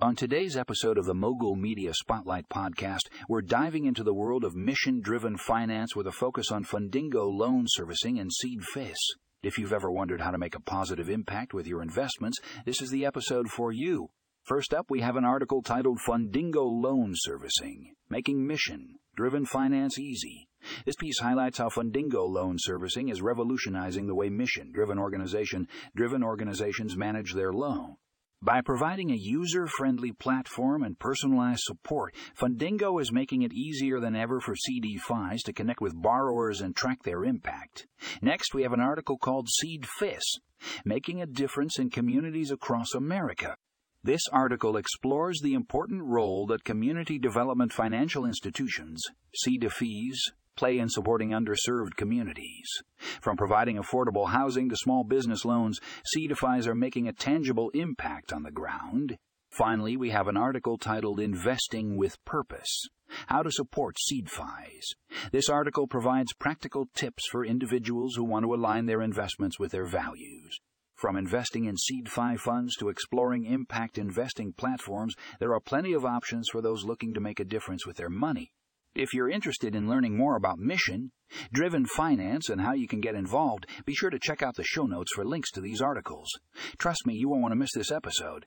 On today's episode of the Mogul Media Spotlight podcast, we're diving into the world of mission driven finance with a focus on Fundingo loan servicing and CDFIs. If you've ever wondered how to make a positive impact with your investments, this is the episode for you. First up, we have an article titled Fundingo Loan Servicing Making Mission Driven Finance Easy. This piece highlights how Fundingo loan servicing is revolutionizing the way mission driven organization driven organizations manage their loan. By providing a user friendly platform and personalized support, Fundingo is making it easier than ever for CDFIs to connect with borrowers and track their impact. Next, we have an article called CDFIs Making a Difference in Communities Across America. This article explores the important role that community development financial institutions, CDFIs, play in supporting underserved communities. From providing affordable housing to small business loans, CDFIs are making a tangible impact on the ground. Finally, we have an article titled Investing with Purpose How to Support CDFIs. This article provides practical tips for individuals who want to align their investments with their values. From investing in CDFI funds to exploring impact investing platforms, there are plenty of options for those looking to make a difference with their money. If you're interested in learning more about mission, driven finance, and how you can get involved, be sure to check out the show notes for links to these articles. Trust me, you won't want to miss this episode.